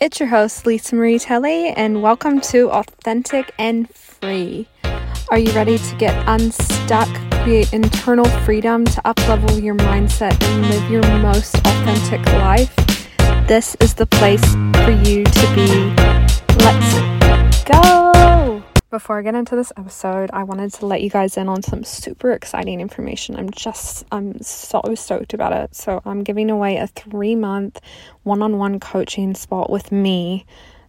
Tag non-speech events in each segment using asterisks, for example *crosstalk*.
It's your host, Lisa Marie Telle, and welcome to Authentic and Free. Are you ready to get unstuck, create internal freedom to uplevel your mindset and live your most authentic life? This is the place for you to be. Let's go! Before I get into this episode, I wanted to let you guys in on some super exciting information. I'm just, I'm so stoked about it. So, I'm giving away a three month one on one coaching spot with me.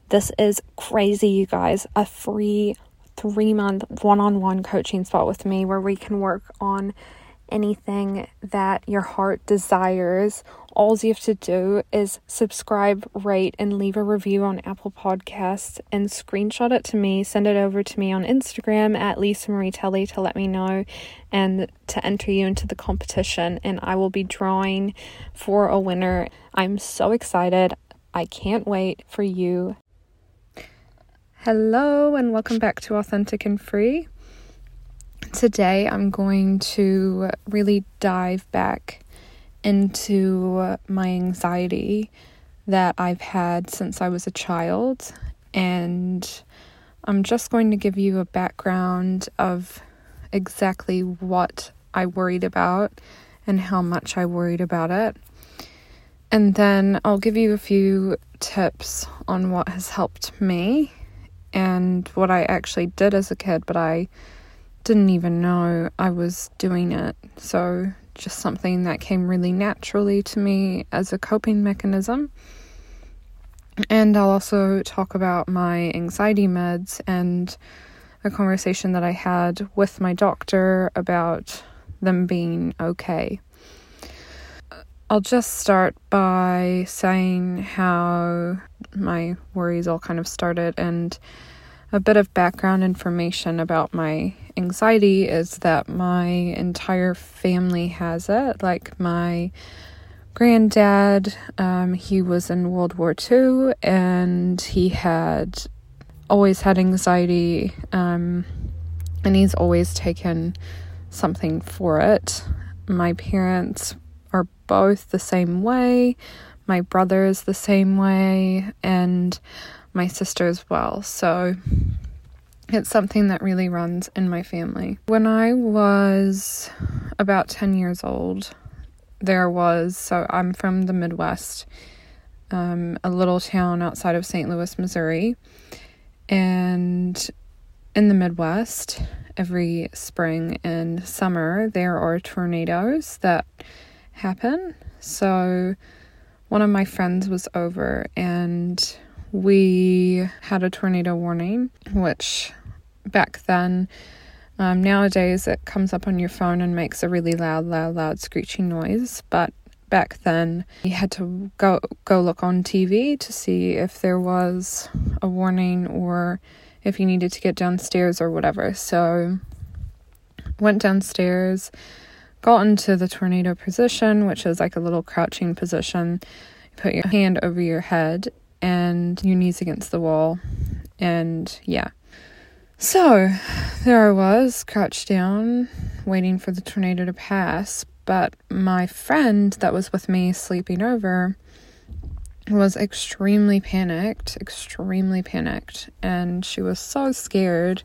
This is crazy, you guys. A free three month one on one coaching spot with me where we can work on anything that your heart desires. All you have to do is subscribe, rate, and leave a review on Apple Podcasts and screenshot it to me. Send it over to me on Instagram at Lisa Marie Telle to let me know and to enter you into the competition. And I will be drawing for a winner. I'm so excited. I can't wait for you. Hello, and welcome back to Authentic and Free. Today, I'm going to really dive back into my anxiety that I've had since I was a child. And I'm just going to give you a background of exactly what I worried about and how much I worried about it. And then I'll give you a few tips on what has helped me and what I actually did as a kid, but I didn't even know I was doing it. So, just something that came really naturally to me as a coping mechanism. And I'll also talk about my anxiety meds and a conversation that I had with my doctor about them being okay. I'll just start by saying how my worries all kind of started and a bit of background information about my anxiety is that my entire family has it. Like my granddad, um, he was in World War II and he had always had anxiety, um, and he's always taken something for it. My parents are both the same way. My brother is the same way, and my sister as well. So it's something that really runs in my family. When I was about 10 years old, there was, so I'm from the Midwest, um, a little town outside of St. Louis, Missouri. And in the Midwest, every spring and summer, there are tornadoes that happen. So one of my friends was over and we had a tornado warning, which back then, um, nowadays it comes up on your phone and makes a really loud, loud, loud screeching noise. But back then, you had to go go look on TV to see if there was a warning or if you needed to get downstairs or whatever. So, went downstairs, got into the tornado position, which is like a little crouching position. Put your hand over your head and your knees against the wall. And yeah. So there I was, crouched down, waiting for the tornado to pass. But my friend that was with me sleeping over was extremely panicked, extremely panicked. And she was so scared.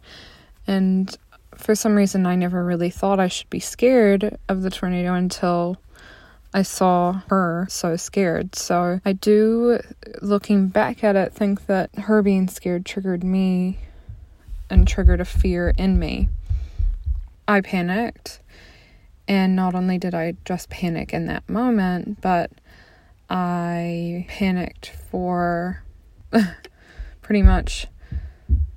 And for some reason, I never really thought I should be scared of the tornado until I saw her so scared. So I do, looking back at it, think that her being scared triggered me and triggered a fear in me. I panicked. And not only did I just panic in that moment, but I panicked for *laughs* pretty much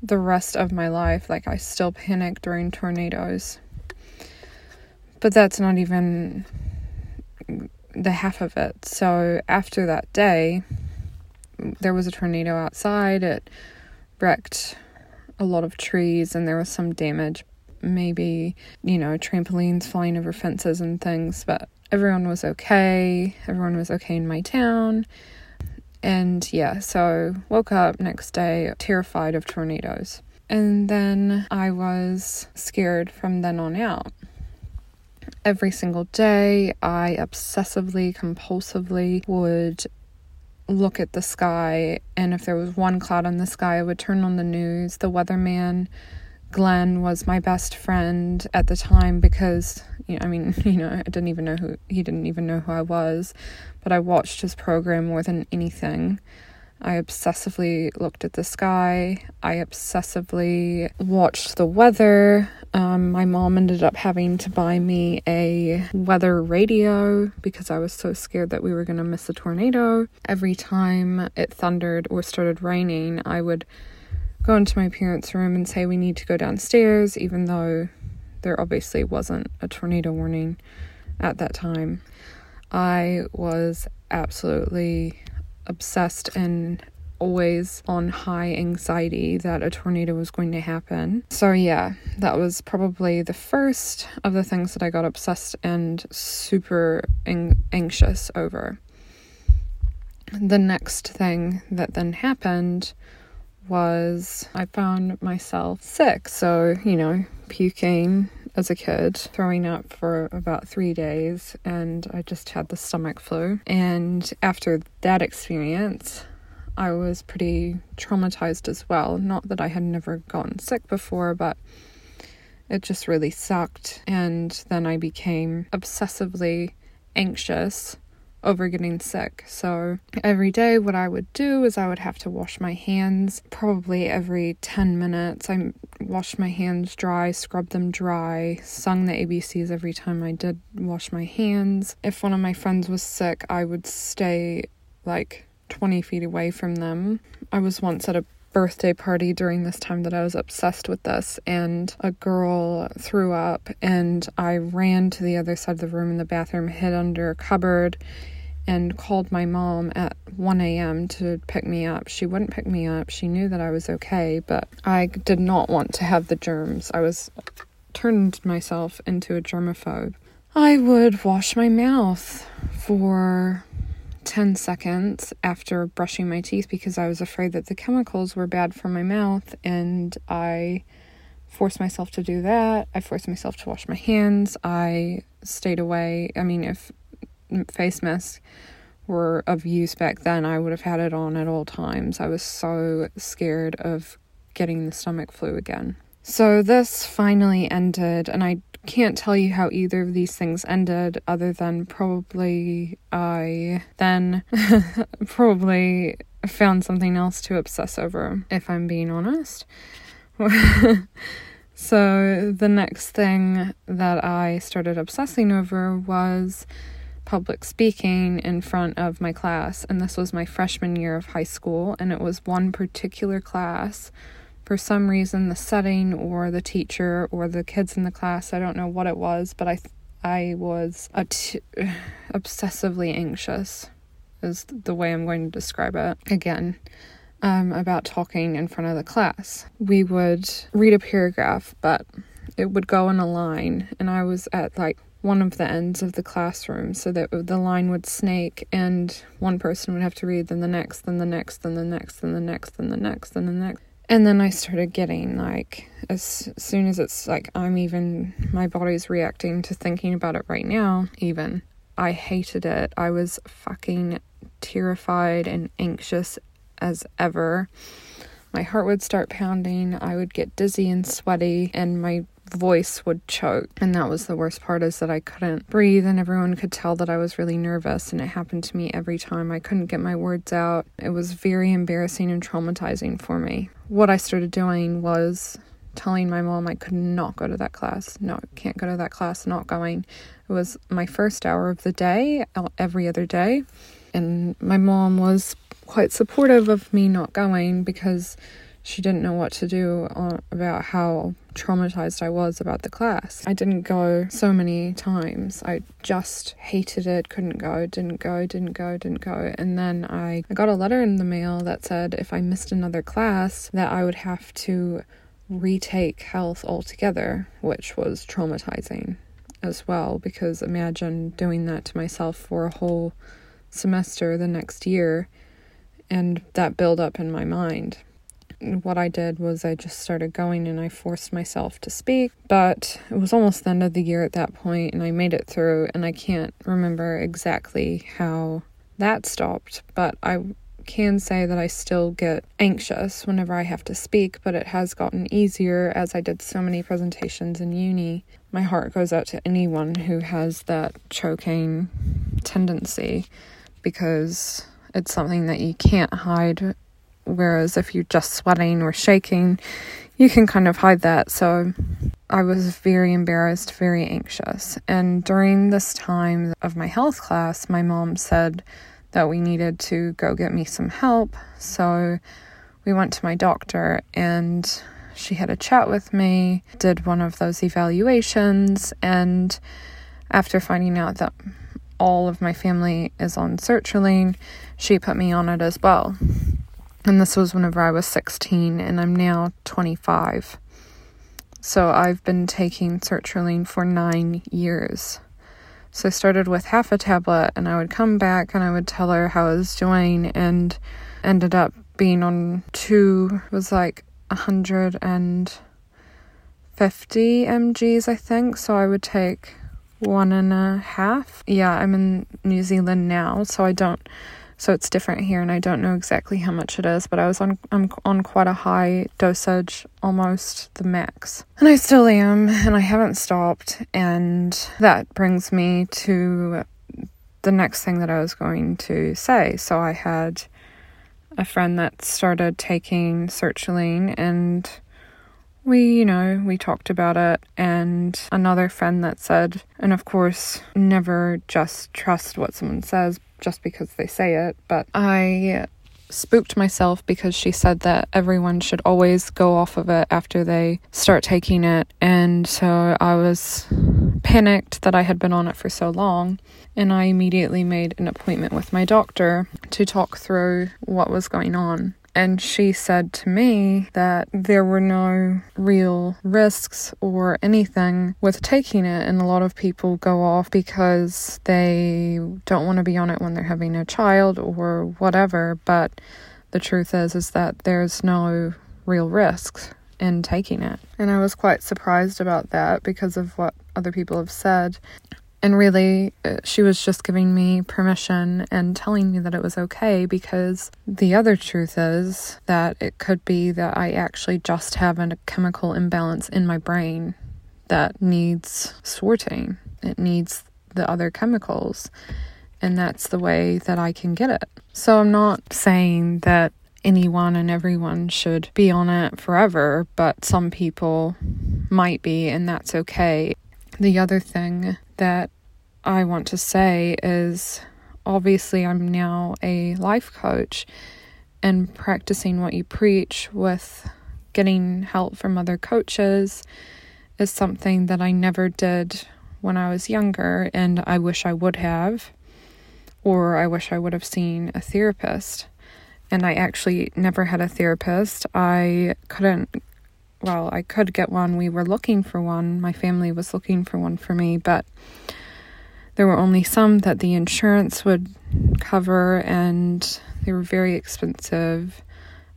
the rest of my life. Like, I still panic during tornadoes. But that's not even the half of it. So after that day, there was a tornado outside. It wrecked a lot of trees and there was some damage. Maybe, you know, trampolines flying over fences and things, but everyone was okay. Everyone was okay in my town. And yeah, so woke up next day terrified of tornadoes. And then I was scared from then on out every single day. I obsessively, compulsively would look at the sky, and if there was one cloud in the sky, I would turn on the news. The weatherman, Glenn, was my best friend at the time because, you know, I mean, *laughs* you know, I didn't even know who, he didn't even know who I was, but I watched his program more than anything. I obsessively looked at the sky. I obsessively watched the weather. Um, my mom ended up having to buy me a weather radio because I was so scared that we were going to miss a tornado. Every time it thundered or started raining, I would go into my parents' room and say, We need to go downstairs, even though there obviously wasn't a tornado warning at that time. I was absolutely obsessed and always on high anxiety that a tornado was going to happen. So, yeah, that was probably the first of the things that I got obsessed and super ang- anxious over. The next thing that then happened was I found myself sick. So, you know, puking as a kid, throwing up for about three days, and I just had the stomach flu. And after that experience, I was pretty traumatized as well. Not that I had never gotten sick before, but it just really sucked. And then I became obsessively anxious over getting sick. So every day, what I would do is I would have to wash my hands probably every 10 minutes. I washed my hands dry, scrubbed them dry, sung the ABCs every time I did wash my hands. If one of my friends was sick, I would stay like 20 feet away from them. I was once at a birthday party during this time that I was obsessed with this, and a girl threw up, and I ran to the other side of the room in the bathroom, hid under a cupboard, and called my mom at 1 a.m. to pick me up. She wouldn't pick me up. She knew that I was okay, but I did not want to have the germs. I was turned myself into a germaphobe. I would wash my mouth for 10 seconds after brushing my teeth because I was afraid that the chemicals were bad for my mouth, and I forced myself to do that. I forced myself to wash my hands. I stayed away. I mean, if face masks were of use back then, I would have had it on at all times. I was so scared of getting the stomach flu again. So this finally ended, and I can't tell you how either of these things ended, other than probably I then *laughs* probably found something else to obsess over, if I'm being honest. *laughs* so the next thing that I started obsessing over was public speaking in front of my class, and this was my freshman year of high school, and it was one particular class. For some reason, the setting or the teacher or the kids in the class, I don't know what it was, but I I was *sighs* obsessively anxious, is the way I'm going to describe it. Again, um, about talking in front of the class. We would read a paragraph, but it would go in a line, and I was at like one of the ends of the classroom so that the line would snake and one person would have to read then the next then the next then the next then the next then the next then the next. And then i started getting like as soon as it's like i'm even my body's reacting to thinking about it right now even i hated it. I was fucking terrified and anxious as ever. My heart would start pounding. I would get dizzy and sweaty and my voice would choke. And that was the worst part is that I couldn't breathe and everyone could tell that I was really nervous and it happened to me every time. I couldn't get my words out. It was very embarrassing and traumatizing for me. What I started doing was telling my mom I could not go to that class. No, can't go to that class, not going. It was my first hour of the day, uh, every other day. And my mom was quite supportive of me not going because she didn't know what to do uh, about how traumatized I was about the class. I didn't go so many times. I just hated it, couldn't go, didn't go, didn't go, didn't go. And then I, I got a letter in the mail that said if I missed another class, that I would have to retake health altogether, which was traumatizing as well because imagine doing that to myself for a whole semester the next year and that build up in my mind what I did was I just started going and I forced myself to speak. But it was almost the end of the year at that point, and I made it through. And I can't remember exactly how that stopped, but I can say that I still get anxious whenever I have to speak, but it has gotten easier as I did so many presentations in uni. My heart goes out to anyone who has that choking tendency because it's something that you can't hide. Whereas if you're just sweating or shaking, you can kind of hide that. So I was very embarrassed, very anxious. And during this time of my health class, my mom said that we needed to go get me some help. So we went to my doctor and she had a chat with me, did one of those evaluations, and after finding out that all of my family is on sertraline, she put me on it as well. And this was whenever I was 16, and I'm now 25. So I've been taking sertraline for nine years. So I started with half a tablet, and I would come back and I would tell her how I was doing, and ended up being on two, was like 150 mgs, I think. So I would take one and a half. Yeah, I'm in New Zealand now, so I don't so it's different here and I don't know exactly how much it is, but I was on I'm on quite a high dosage, almost the max. And I still am and I haven't stopped and that brings me to the next thing that I was going to say. So I had a friend that started taking sertraline and we, you know, we talked about it, and another friend that said, and of course, never just trust what someone says just because they say it, but I spooked myself because she said that everyone should always go off of it after they start taking it, and so I was panicked that I had been on it for so long, and I immediately made an appointment with my doctor to talk through what was going on. And she said to me that there were no real risks or anything with taking it. And a lot of people go off because they don't want to be on it when they're having a child or whatever. But the truth is, is that there's no real risks in taking it. And I was quite surprised about that because of what other people have said. And really, uh, she was just giving me permission and telling me that it was okay because the other truth is that it could be that I actually just have a chemical imbalance in my brain that needs sorting. It needs the other chemicals. And that's the way that I can get it. So I'm not saying that anyone and everyone should be on it forever, but some people might be, and that's okay. The other thing that I want to say is obviously I'm now a life coach and practicing what you preach with getting help from other coaches is something that I never did when I was younger and I wish I would have or I wish I would have seen a therapist. And I actually never had a therapist. I couldn't well, I could get one. We were looking for one. My family was looking for one for me, but there were only some that the insurance would cover, and they were very expensive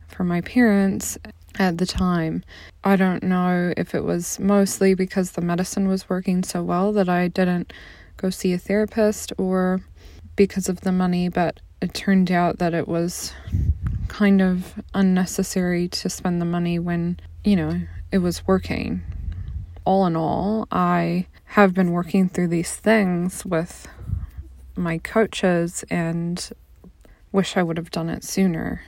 for my parents at the time. I don't know if it was mostly because the medicine was working so well that I didn't go see a therapist or because of the money, but it turned out that it was kind of unnecessary to spend the money when you know, it was working. All in all, I have been working through these things with my coaches and wish I would have done it sooner.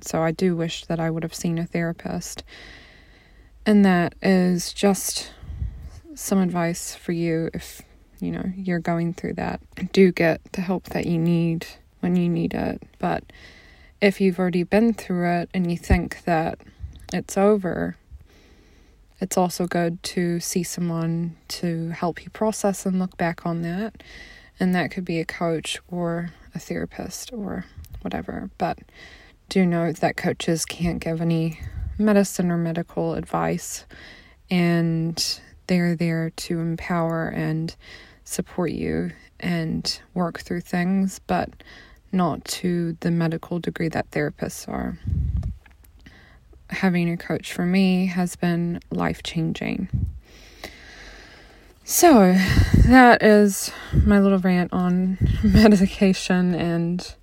So I do wish that I would have seen a therapist. And that is just some advice for you if you know you're going through that. Do get the help that you need when you need it. But if you've already been through it and you think that it's over, it's also good to see someone to help you process and look back on that. And that could be a coach or a therapist or whatever. But do note that coaches can't give any medicine or medical advice, and they're there to empower and support you and work through things, but not to the medical degree that therapists are having a coach for me has been life changing. So, that is my little rant on *laughs* medication and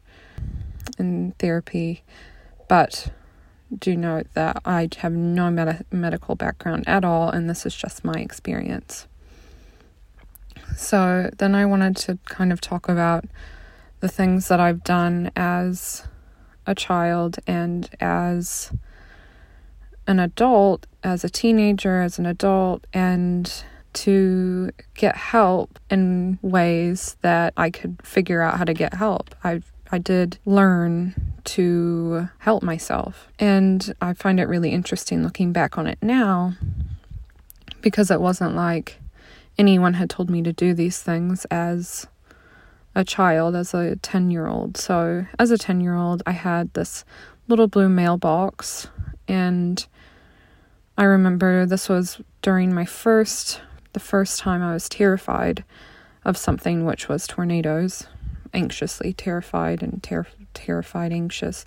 in therapy, but do note that I have no med- medical background at all, and this is just my experience. So then I wanted to kind of talk about the things that I've done as a child and as an adult, as a teenager, as an adult, and to get help in ways that I could figure out how to get help. I I did learn to help myself. And I find it really interesting looking back on it now because it wasn't like anyone had told me to do these things as a child, as a 10 year old. So, as a 10 year old, I had this little blue mailbox, and I remember this was during my first, the first time I was terrified of something, which was tornadoes. Anxiously terrified and ter- terrified, anxious,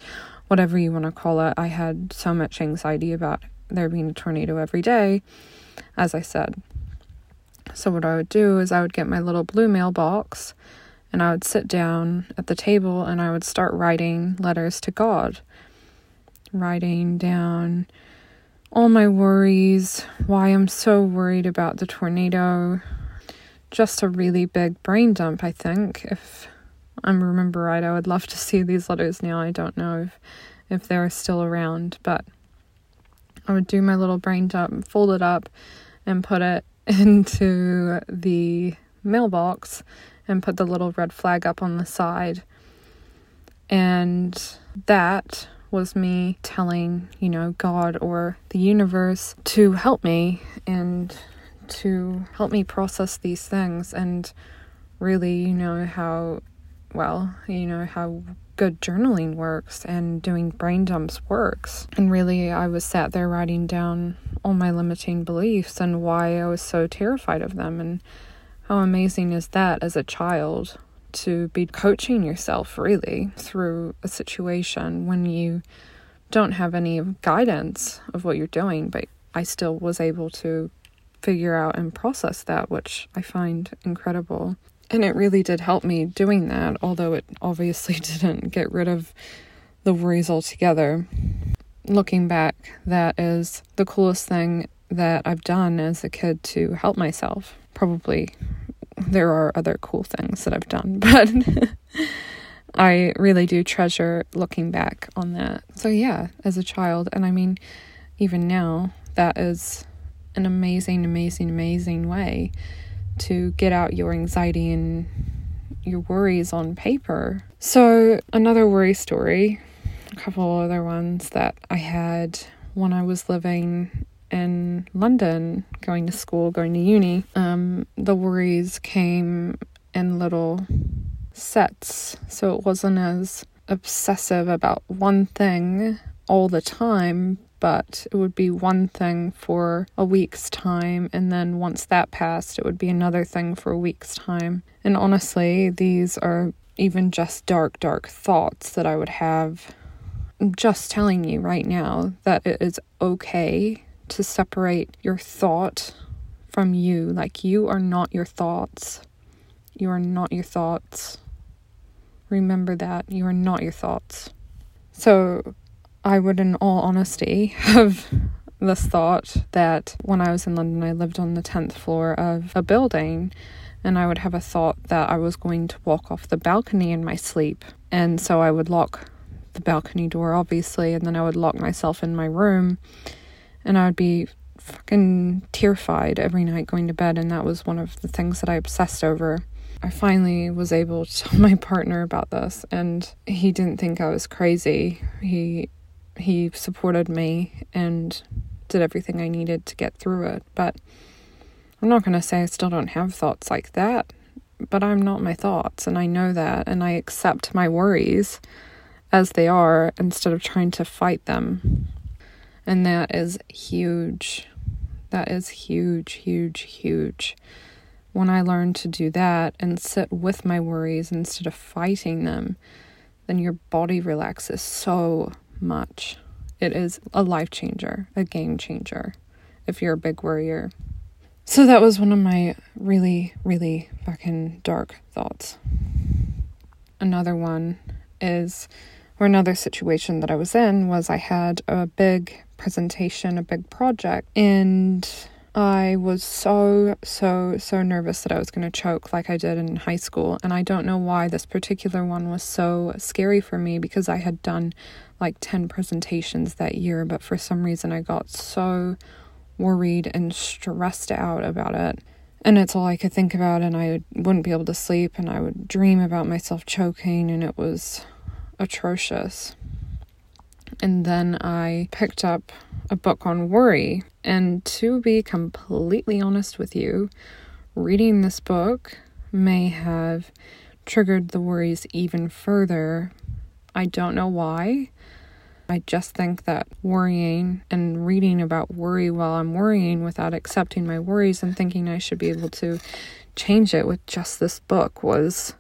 whatever you want to call it. I had so much anxiety about there being a tornado every day, as I said. So, what I would do is I would get my little blue mailbox and I would sit down at the table and I would start writing letters to God, writing down all my worries, why I'm so worried about the tornado. Just a really big brain dump, I think. If I remember right, I would love to see these letters now. I don't know if, if they're still around, but I would do my little brain dump, fold it up, and put it *laughs* into the mailbox and put the little red flag up on the side. And that was me telling, you know, God or the universe to help me and to help me process these things and really, you know, how well, you know, how good journaling works and doing brain dumps works. And really, I was sat there writing down all my limiting beliefs and why I was so terrified of them and how amazing is that as a child to be coaching yourself really through a situation when you don't have any guidance of what you're doing, but I still was able to figure out and process that, which I find incredible. And it really did help me doing that, although it *laughs* obviously didn't get rid of the worries altogether. Looking back, that is the coolest thing that I've done as a kid to help myself probably there are other cool things that I've done, *laughs* but I really do treasure looking back on that. So, yeah, as a child, and I mean, even now, that is an amazing, amazing, amazing way to get out your anxiety and your worries on paper. So, another worry story, a couple other ones that I had when I was living in London, going to school, going to uni, um, the worries came in little sets. So it wasn't as obsessive about one thing all the time, but it would be one thing for a week's time, and then once that passed, it would be another thing for a week's time. And honestly, these are even just dark, dark thoughts that I would have. I'm just telling you right now that it is okay to separate your thought from you. Like, you are not your thoughts. You are not your thoughts. Remember that. You are not your thoughts. So, I would, in all honesty, *laughs* have this thought that when I was in London, I lived on the 10th floor of a building, and I would have a thought that I was going to walk off the balcony in my sleep. And so I would lock the balcony door, obviously, and then I would lock myself in my room and I would be fucking terrified every night going to bed, and that was one of the things that I obsessed over. I finally was able to tell *laughs* my partner about this, and he didn't think I was crazy. He he supported me and did everything I needed to get through it. But I'm not going to say I still don't have thoughts like that, but I'm not my thoughts, and I know that, and I accept my worries as they are instead of trying to fight them. And that is huge. That is huge, huge, huge. When I learn to do that and sit with my worries instead of fighting them, then your body relaxes so much. It is a life changer, a game changer, if you're a big worrier. So that was one of my really, really fucking dark thoughts. Another one is Or another situation that I was in was I had a big presentation, a big project, and I was so, so, so nervous that I was going to choke like I did in high school. And I don't know why this particular one was so scary for me because I had done like 10 presentations that year, but for some reason I got so worried and stressed out about it. And it's all I could think about, and I wouldn't be able to sleep, and I would dream about myself choking, and it was atrocious. And then I picked up a book on worry. And to be completely honest with you, reading this book may have triggered the worries even further. I don't know why. I just think that worrying and reading about worry while I'm worrying without accepting my worries and thinking I should be able to change it with just this book was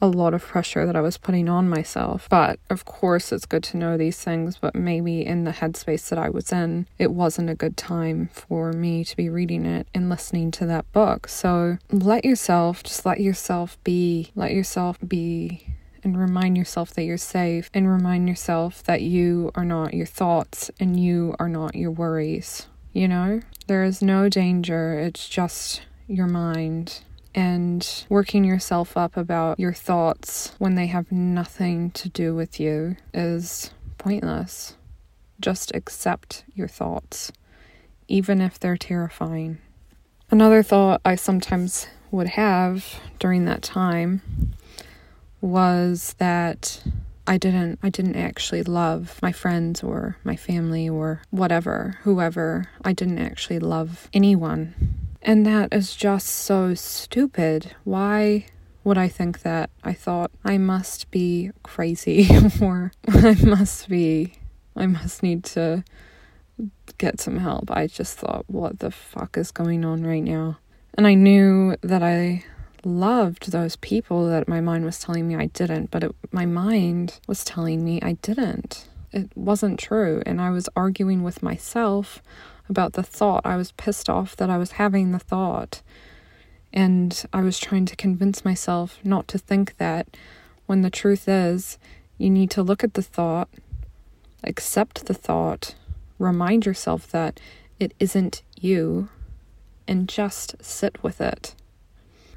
a lot of pressure that I was putting on myself. But of course, it's good to know these things, but maybe in the headspace that I was in, it wasn't a good time for me to be reading it and listening to that book. So let yourself, just let yourself be, let yourself be and remind yourself that you're safe and remind yourself that you are not your thoughts and you are not your worries. You know, there is no danger, it's just your mind. And working yourself up about your thoughts when they have nothing to do with you is pointless. Just accept your thoughts, even if they're terrifying. Another thought I sometimes would have during that time was that I didn't I didn't actually love my friends or my family or whatever, whoever. I didn't actually love anyone. And that is just so stupid. Why would I think that? I thought I must be crazy *laughs* or I must be I must need to get some help. I just thought what the fuck is going on right now? And I knew that I loved those people that my mind was telling me I didn't, but it, my mind was telling me I didn't. It wasn't true. And I was arguing with myself about the thought. I was pissed off that I was having the thought. And I was trying to convince myself not to think that when the truth is, you need to look at the thought, accept the thought, remind yourself that it isn't you, and just sit with it.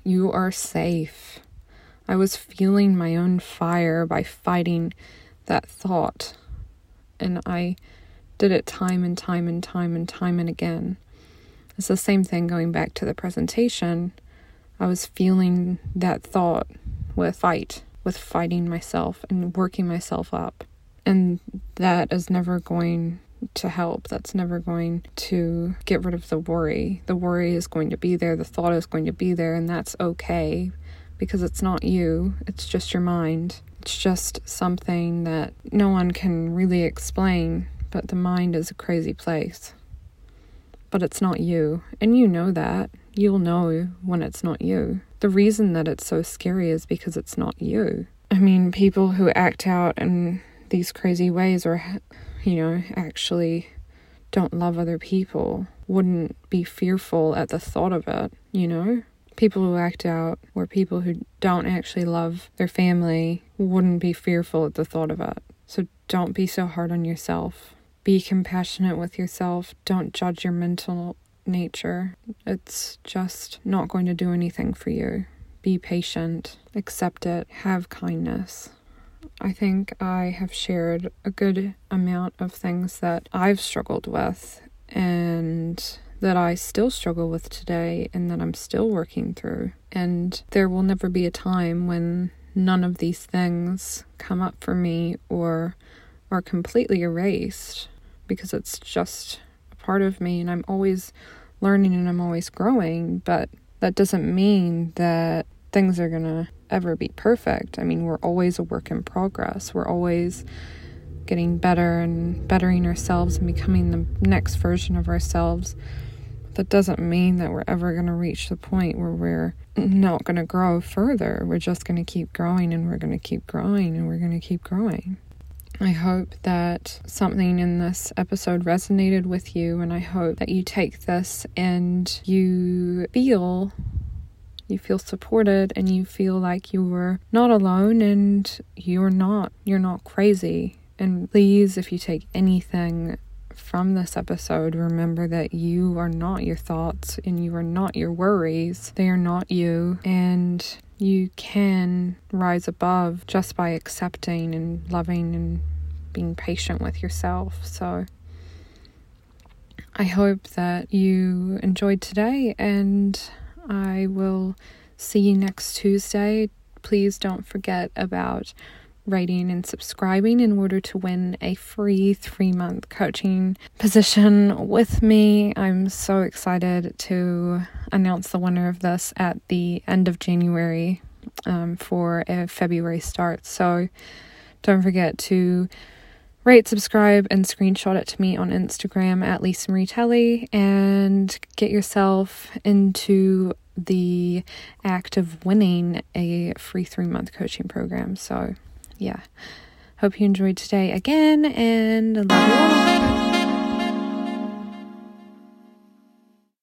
You are safe. I was fueling my own fire by fighting that thought. And I did it time and time and time and time and again. It's the same thing going back to the presentation. I was feeling that thought with fight, with fighting myself and working myself up. And that is never going to help. That's never going to get rid of the worry. The worry is going to be there, the thought is going to be there, and that's okay because it's not you, it's just your mind. It's just something that no one can really explain, but the mind is a crazy place. But it's not you, and you know that. You'll know when it's not you. The reason that it's so scary is because it's not you. I mean, people who act out in these crazy ways or you know, actually don't love other people wouldn't be fearful at the thought of it, you know? People who act out or people who don't actually love their family wouldn't be fearful at the thought of it. So don't be so hard on yourself. Be compassionate with yourself. Don't judge your mental nature. It's just not going to do anything for you. Be patient, accept it, have kindness. I think I have shared a good amount of things that I've struggled with and that I still struggle with today and that I'm still working through. And there will never be a time when none of these things come up for me or are completely erased because it's just a part of me and I'm always learning and I'm always growing. But that doesn't mean that things are going to ever be perfect. I mean, we're always a work in progress. We're always getting better and bettering ourselves and becoming the next version of ourselves. That doesn't mean that we're ever going to reach the point where we're not going to grow further. We're just going to keep growing and we're going to keep growing and we're going to keep growing. I hope that something in this episode resonated with you, and I hope that you take this and you feel you feel supported and you feel like you were not alone and you're not you're not crazy. And please if you take anything from this episode remember that you are not your thoughts and you are not your worries. They are not you. And you can rise above just by accepting and loving and being patient with yourself so I hope that you enjoyed today and I will see you next Tuesday. Please don't forget about rating and subscribing in order to win a free three month coaching position with me. I'm so excited to announce the winner of this at the end of January um, for a February start. So don't forget to rate, subscribe, and screenshot it to me on Instagram at Lisa Marie Telle and get yourself into the act of winning a free three month coaching program. So, yeah. Hope you enjoyed today again and love you all.